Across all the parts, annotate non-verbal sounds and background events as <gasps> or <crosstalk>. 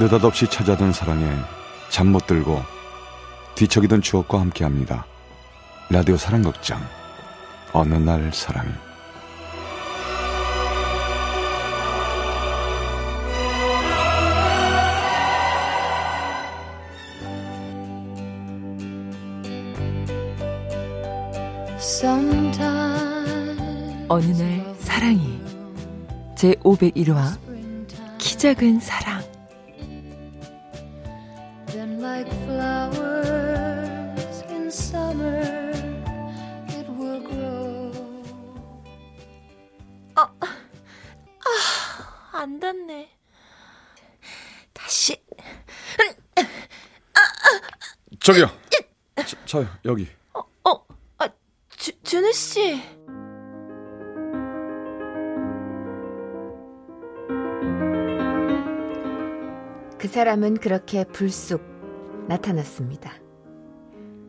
느닷없이 찾아든 사랑에 잠 못 들고 뒤척이던 추억과 함께합니다. 라디오 사랑극장. 어느 날 사랑이 어느 날 사랑이 제 501화 키 작은 사랑 저기요. 저, 저요 여기. 어, 어, 아, 주, 준우 씨. 그 사람은 그렇게 불쑥 나타났습니다.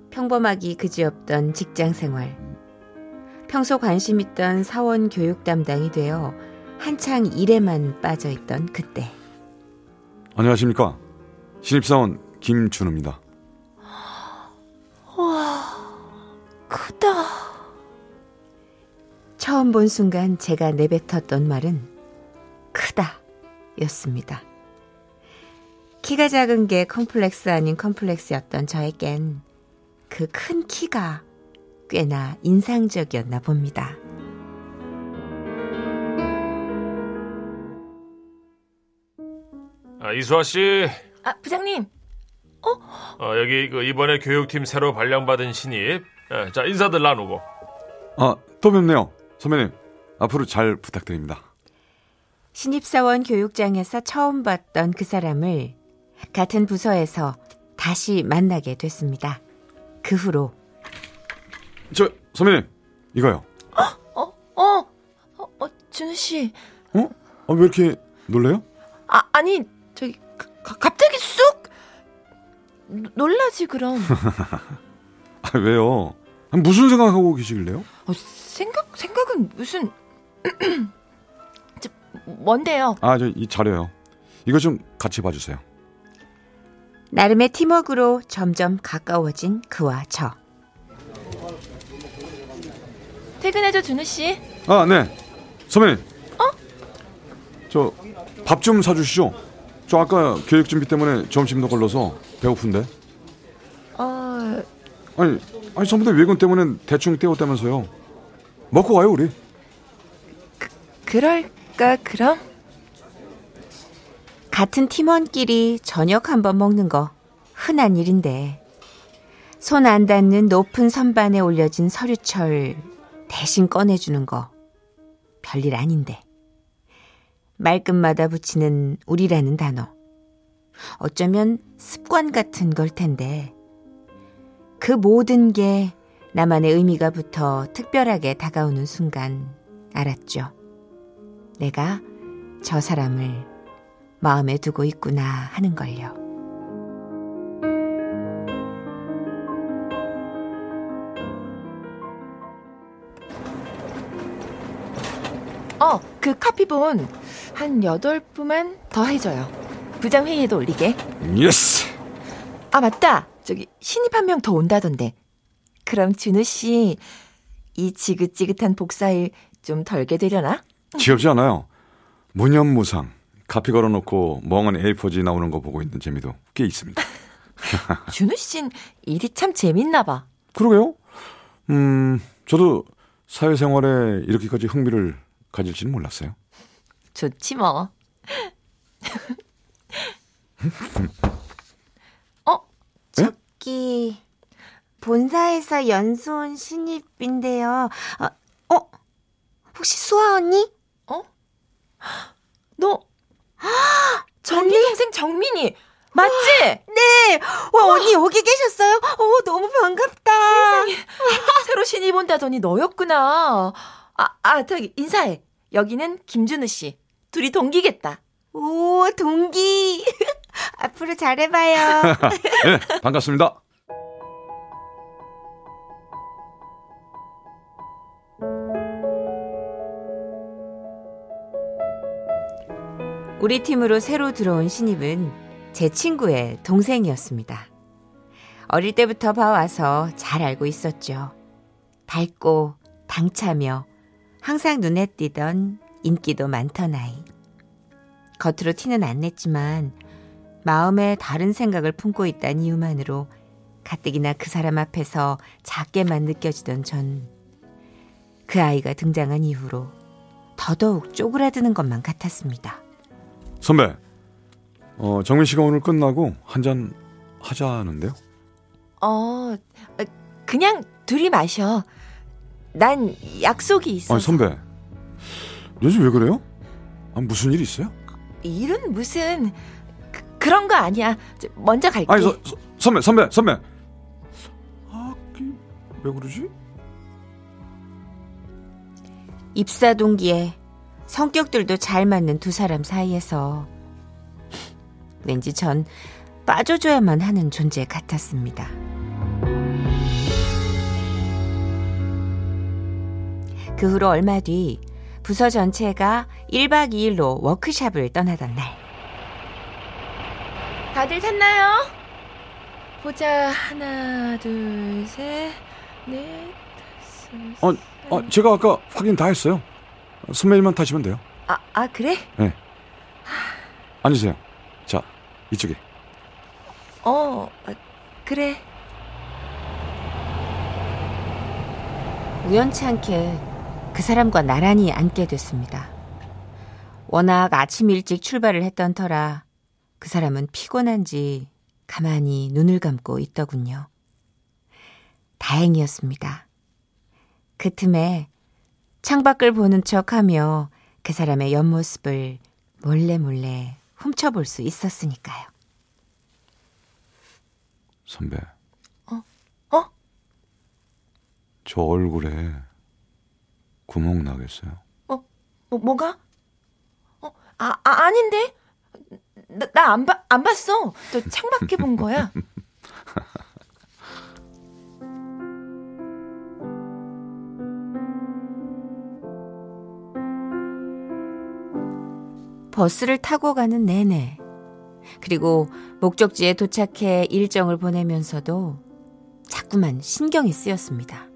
평범하기 그지없던 직장 생활. 평소 관심 있던 사원 교육 담당이 되어 한창 일에만 빠져 있던 그때. 안녕하십니까. 신입사원 김준우입니다. 처음 본 순간 제가 내뱉었던 말은 크다 였습니다. 키가 작은 게 컴플렉스 아닌 컴플렉스였던 저에겐 그 큰 키가 꽤나 인상적이었나 봅니다. 아, 이수아 씨, 아, 부장님. 어, 여기 그 이번에 교육팀 새로 발령받은 신입. 예, 자 인사들 나누고. 아, 또 뵙네요. 선배님. 앞으로 잘 부탁드립니다. 신입사원 교육장에서 처음 봤던 그 사람을 같은 부서에서 다시 만나게 됐습니다. 그 후로 저 선배님 이거요. 어, 어, 어, 어 준우 씨. 어? 아, 왜 이렇게 놀래요? 아, 아니, 저기, 가, 갑자기 쑥! 노- 놀라지, 그럼. <laughs> 아, 왜요? 아, 무슨 생각하고 계시길래요? 어, 생각, 생각은 무슨, <clears throat> 저, 뭔데요? 아, 저 이 자료요. 이거 좀 같이 봐주세요. 나름의 팀워크로 점점 가까워진 그와 저. 퇴근해줘, 준우 씨. 아, 네. 선배님. 어? 저 밥 좀 사주시죠. 저 아까 교육 준비 때문에 점심도 걸러서 배고픈데. 어, 아니, 아니 선배들 외근 때문에 대충 때웠다면서요. 먹고 가요, 우리. 그럴까, 그럼? 같은 팀원끼리 저녁 한번 먹는 거 흔한 일인데 손 안 닿는 높은 선반에 올려진 서류철 대신 꺼내주는 거 별일 아닌데 말끝마다 붙이는 우리라는 단어 어쩌면 습관 같은 걸 텐데 그 모든 게 나만의 의미가 붙어 특별하게 다가오는 순간 알았죠. 내가 저 사람을 마음에 두고 있구나 하는 걸요. 어, 그 카피본 한 여덟 부만 더 해줘요. 부장 회의에도 올리게. Yes. 아, 맞다. 저기, 신입 한 명 더 온다던데. 그럼 준우 씨, 이 지긋지긋한 복사일 좀 덜게 되려나? 지겹지 않아요. 무념무상. 카피 걸어놓고 멍한 A4지 나오는 거 보고 있는 재미도 꽤 있습니다. <laughs> 준우 씨는 일이 참 재밌나 봐. 그러게요. 음, 저도 사회생활에 이렇게까지 흥미를 가질지는 몰랐어요. 좋지 뭐. <laughs> 어? 저기 본사에서 연수 온 신입인데요. 어, 어? 혹시 수아 언니? 너 정민 동생 정민이 맞지? 네. 와 언니 여기 계셨어요? 어 너무 반갑다. 새로 신입 온다더니 너였구나. 아, 아, 저기 인사해. 여기는 김준우 씨. 둘이 동기겠다. 오 동기. <laughs> 앞으로 잘해봐요. <laughs> 네, 반갑습니다. 우리 팀으로 새로 들어온 신입은 제 친구의 동생이었습니다. 어릴 때부터 봐와서 잘 알고 있었죠. 밝고 당차며 항상 눈에 띄던 인기도 많던 아이. 겉으로 티는 안 냈지만 마음에 다른 생각을 품고 있다는 이유만으로 가뜩이나 그 사람 앞에서 작게만 느껴지던 전 그 아이가 등장한 이후로 더더욱 쪼그라드는 것만 같았습니다. 선배, 어, 정민 씨가 오늘 끝나고 한 잔 하자는데요? 어, 그냥 둘이 마셔. 난 약속이 있어. 아니, 선배. 요즘 왜 그래요? 아, 무슨 일 있어요? 일은 무슨 그, 런거 아니야. 저, 먼저 갈게. 아니, 서, 서, 선배, 선배, 선배. 아, 그, 왜 그러지? 입사 동기에 성격들도 잘 맞는 두 사람 사이에서 왠지 전 빠져줘야만 하는 존재 같았습니다. 그 후로 얼마 뒤 부서 전체가 1박 2일로 워크샵을 떠나던 날. 다들 탔나요? 보자. 하나, 둘, 셋, 넷, 다섯. 어, 아, 제가 아까 확인 다 했어요. 선배님만 타시면 돼요. 아, 아 그래? 앉으세요. 자, 이쪽에. 어, 아, 그래. 우연치 않게 그 사람과 나란히 앉게 됐습니다. 워낙 아침 일찍 출발을 했던 터라 그 사람은 피곤한지 가만히 눈을 감고 있더군요. 다행이었습니다. 그 틈에 창밖을 보는 척 하며 그 사람의 옆모습을 몰래 몰래 훔쳐볼 수 있었으니까요. 선배. 어? 어? 저 얼굴에 구멍 나겠어요? 뭐, 뭐가? 어, 아, 아 아닌데? 나, 나안 봐, 안 봤어. 저 창밖에 본 거야. <laughs> 버스를 타고 가는 내내 그리고 목적지에 도착해 일정을 보내면서도 자꾸만 신경이 쓰였습니다.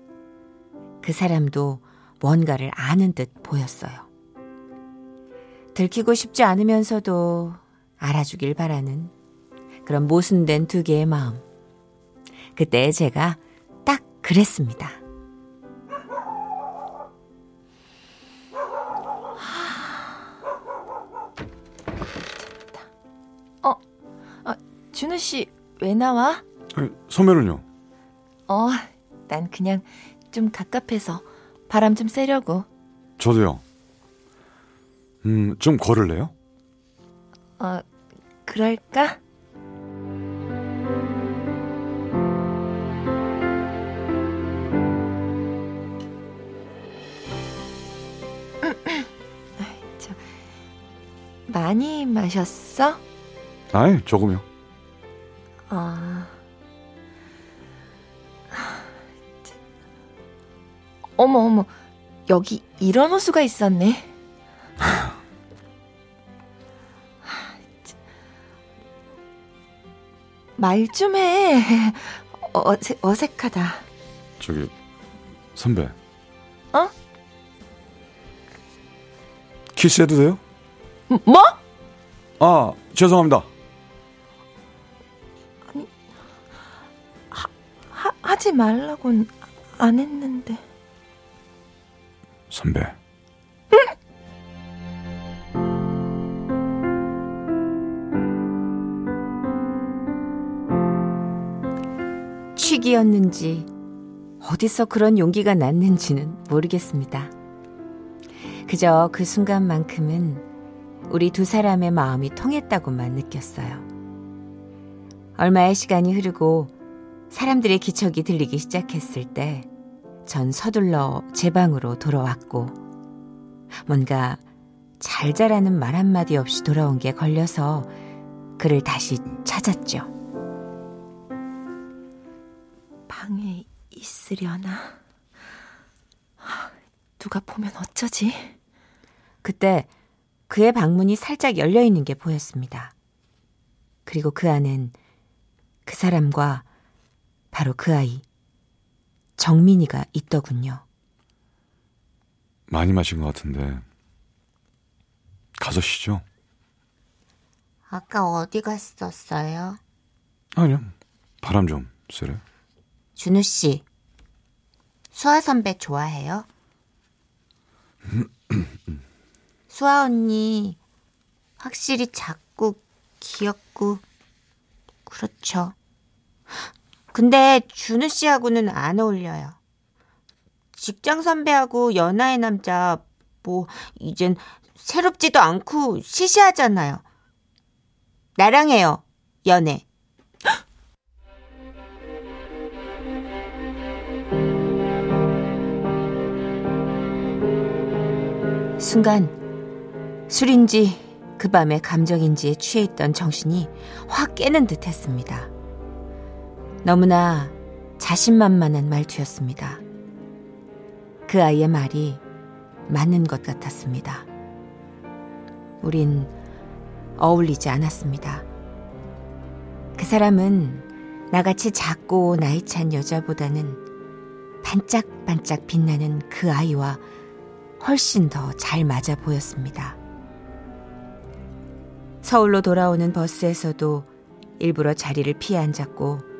그 사람도 뭔가를 아는 듯 보였어요. 들키고 싶지 않으면서도 알아주길 바라는 그런 모순된 두 개의 마음. 그때 제가 딱 그랬습니다. 준우 씨, 왜 나와? 아니, 선배는요? 어, 난 그냥 좀 갑갑해서 바람 좀 쐬려고. 저도요. 음, 좀 걸을래요? 어, 그럴까? <clears throat> 많이 마셨어? 아이, 조금요. 아. 어머, 어머. 여기 이런 호수가 있었네. 말 좀 해. 어색, 어색하다. 저기, 선배. 어? 키스해도 돼요? 뭐? 아, 죄송합니다. 하, 하지 말라고는 안 했는데. 선배. 취기였는지 어디서 그런 용기가 났는지는 모르겠습니다. 그저 그 순간만큼은 우리 두 사람의 마음이 통했다고만 느꼈어요. 얼마의 시간이 흐르고 사람들의 기척이 들리기 시작했을 때 전 서둘러 제 방으로 돌아왔고 뭔가 잘 자라는 말 한마디 없이 돌아온 게 걸려서 그를 다시 찾았죠. 방에 있으려나? 하, 누가 보면 어쩌지? 그때 그의 방문이 살짝 열려 있는 게 보였습니다. 그리고 그 안엔 그 사람과 바로 그 아이, 정민이가 있더군요. 많이 마신 것 같은데 가서 쉬죠. 아까 어디 갔었어요? 아니요. 바람 좀 쐬래. 준우 씨, 수아 선배 좋아해요? <clears throat> 수아 언니 확실히 작고 귀엽고 그렇죠. 근데 준우 씨하고는 안 어울려요. 직장 선배하고 연하의 남자 뭐 이젠 새롭지도 않고 시시하잖아요. 나랑 해요. 연애. <gasps> 순간 술인지 그 밤의 감정인지에 취해 있던 정신이 확 깨는 듯 했습니다. 너무나 자신만만한 말투였습니다. 그 아이의 말이 맞는 것 같았습니다. 우린 어울리지 않았습니다. 그 사람은 나같이 작고 나이 찬 여자보다는 반짝반짝 빛나는 그 아이와 훨씬 더 잘 맞아 보였습니다. 서울로 돌아오는 버스에서도 일부러 자리를 피해 앉았고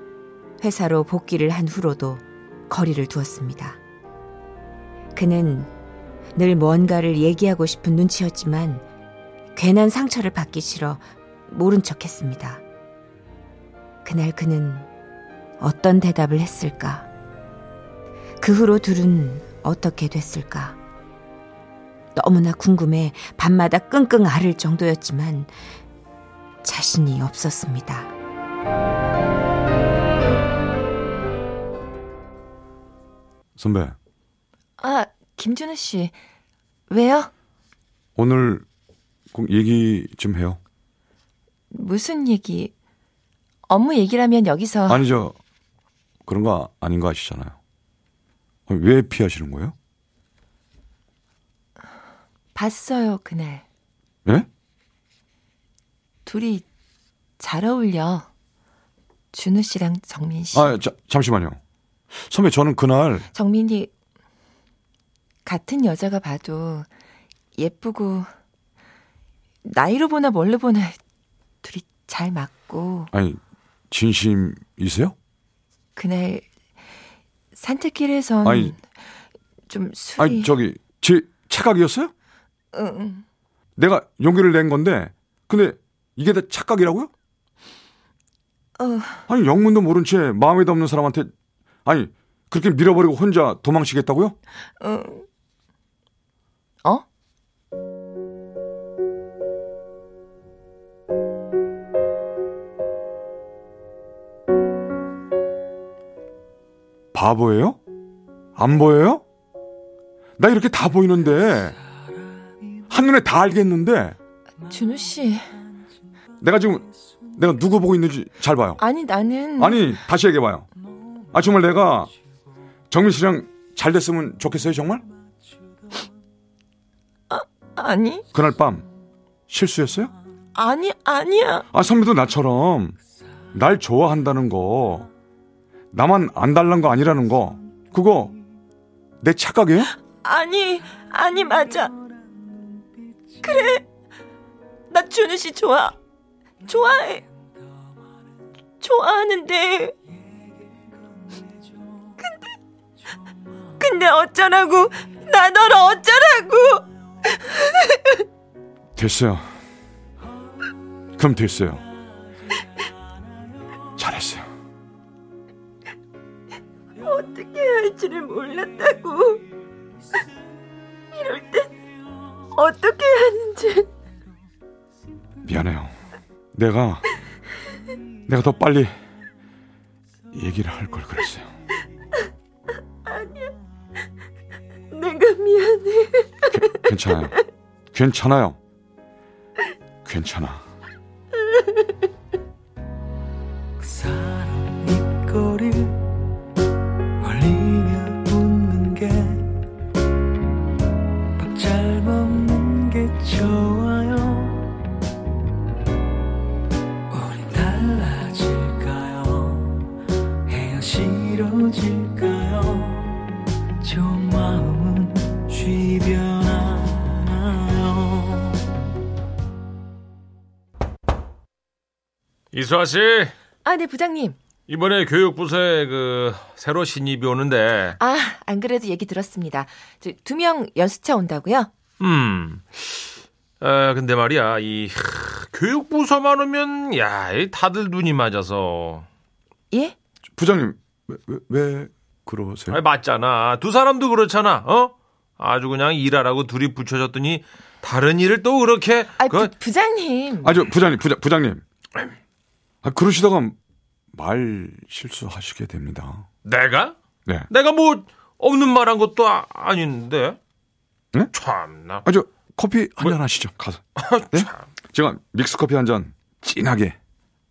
회사로 복귀를 한 후로도 거리를 두었습니다. 그는 늘 뭔가를 얘기하고 싶은 눈치였지만 괜한 상처를 받기 싫어 모른 척 했습니다. 그날 그는 어떤 대답을 했을까? 그 후로 둘은 어떻게 됐을까? 너무나 궁금해 밤마다 끙끙 앓을 정도였지만 자신이 없었습니다. 선배, 아, 김준우 씨. 왜요? 오늘 꼭 얘기 좀 해요. 무슨 얘기? 업무 얘기라면 여기서 아니 저 그런 거 아닌 거 아시잖아요. 왜 피하시는 거예요? 봤어요, 그날. 예? 둘이 잘 어울려. 준우 씨랑 정민 씨. 아, 자, 잠시만요. 선배 저는 그날 정민이 같은 여자가 봐도 예쁘고 나이로 보나 뭘로 보나 둘이 잘 맞고 아니 진심이세요? 그날 산책길에선 아니, 좀 술이 아니 저기 제 착각이었어요? 응. 내가 용기를 낸 건데 근데 이게 다 착각이라고요? 어, 아니 영문도 모른 채 마음에도 없는 사람한테 아니 그렇게 밀어버리고 혼자 도망치겠다고요? 응. 어? 바보예요? 안 보여요? 나 이렇게 다 보이는데 한눈에 다 알겠는데 준우 씨. 내가 지금 내가 누구 보고 있는지 잘 봐요. 아니 나는 아니 다시 얘기해봐요. 아 정말 내가 정민 씨랑 잘 됐으면 좋겠어요 정말? 아니 그날 밤 실수였어요? 아니 아니야. 아 선배도 나처럼 날 좋아한다는 거 나만 안 달란 거 아니라는 거 그거 내 착각이에요? 아니 아니 맞아. 그래. 나 준우 씨 좋아. 좋아해. 좋아하는데. 근데 어쩌라고? 나 너를 어쩌라고? <laughs> 됐어요. 그럼 됐어요. 잘했어요. 어떻게 할지를 몰랐다고. 이럴 땐 어떻게 하는지. 미안해요. 내가 내가 더 빨리 얘기를 할 걸 그랬어요. 괜찮아요. 괜찮아요. 괜찮아. 이수아 씨, 아, 네, 부장님. 이번에 교육부서에 그 새로 신입이 오는데, 아, 안 그래도 얘기 들었습니다. 두 명 연수차 온다고요? 음, 아 근데 말이야 이 하, 교육부서만 오면 야, 이 다들 눈이 맞아서. 예? 부장님, 왜, 왜, 왜 그러세요? 아니 맞잖아. 두 사람도 그렇잖아. 어? 아주 그냥 일하라고 둘이 붙여졌더니 다른 일을 또 그렇게 아, 그 부, 부장님. 아, 저, 부장님, 부장, 부장님. 아, 그러시다가 말 실수하시게 됩니다. 내가? 네. 내가 뭐 없는 말 한 것도 아, 아닌데. 네? 참나. 아, 저, 커피 한 잔 하시죠, 가서. 네? 참. 제가 믹스 커피 한 잔 진하게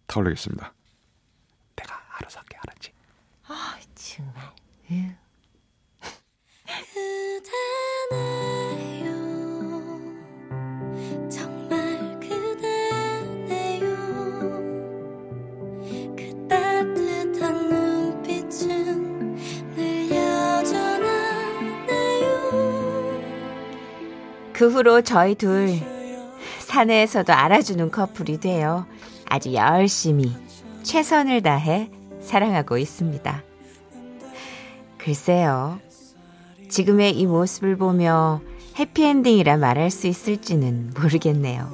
타올리겠습니다. 내가 알아서 할게, 알았지? 정말. 그대 그 후로 저희 둘 사내에서도 알아주는 커플이 되어 아주 열심히 최선을 다해 사랑하고 있습니다. 글쎄요. 지금의 이 모습을 보며 해피엔딩이라 말할 수 있을지는 모르겠네요.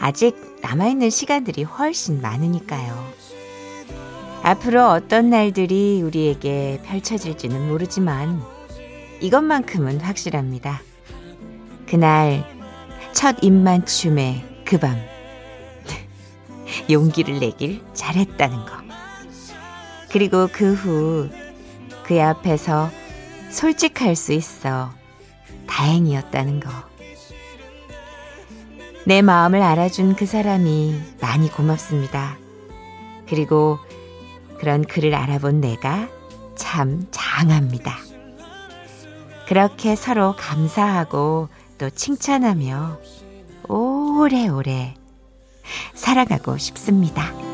아직 남아있는 시간들이 훨씬 많으니까요. 앞으로 어떤 날들이 우리에게 펼쳐질지는 모르지만 이것만큼은 확실합니다. 그날 첫 입맞춤의 그 밤 용기를 내길 잘했다는 거 그리고 그 후 그의 앞에서 솔직할 수 있어 다행이었다는 거 내 마음을 알아준 그 사람이 많이 고맙습니다. 그리고 그런 그를 알아본 내가 참 장합니다. 그렇게 서로 감사하고 또 칭찬하며 오래오래 살아가고 싶습니다.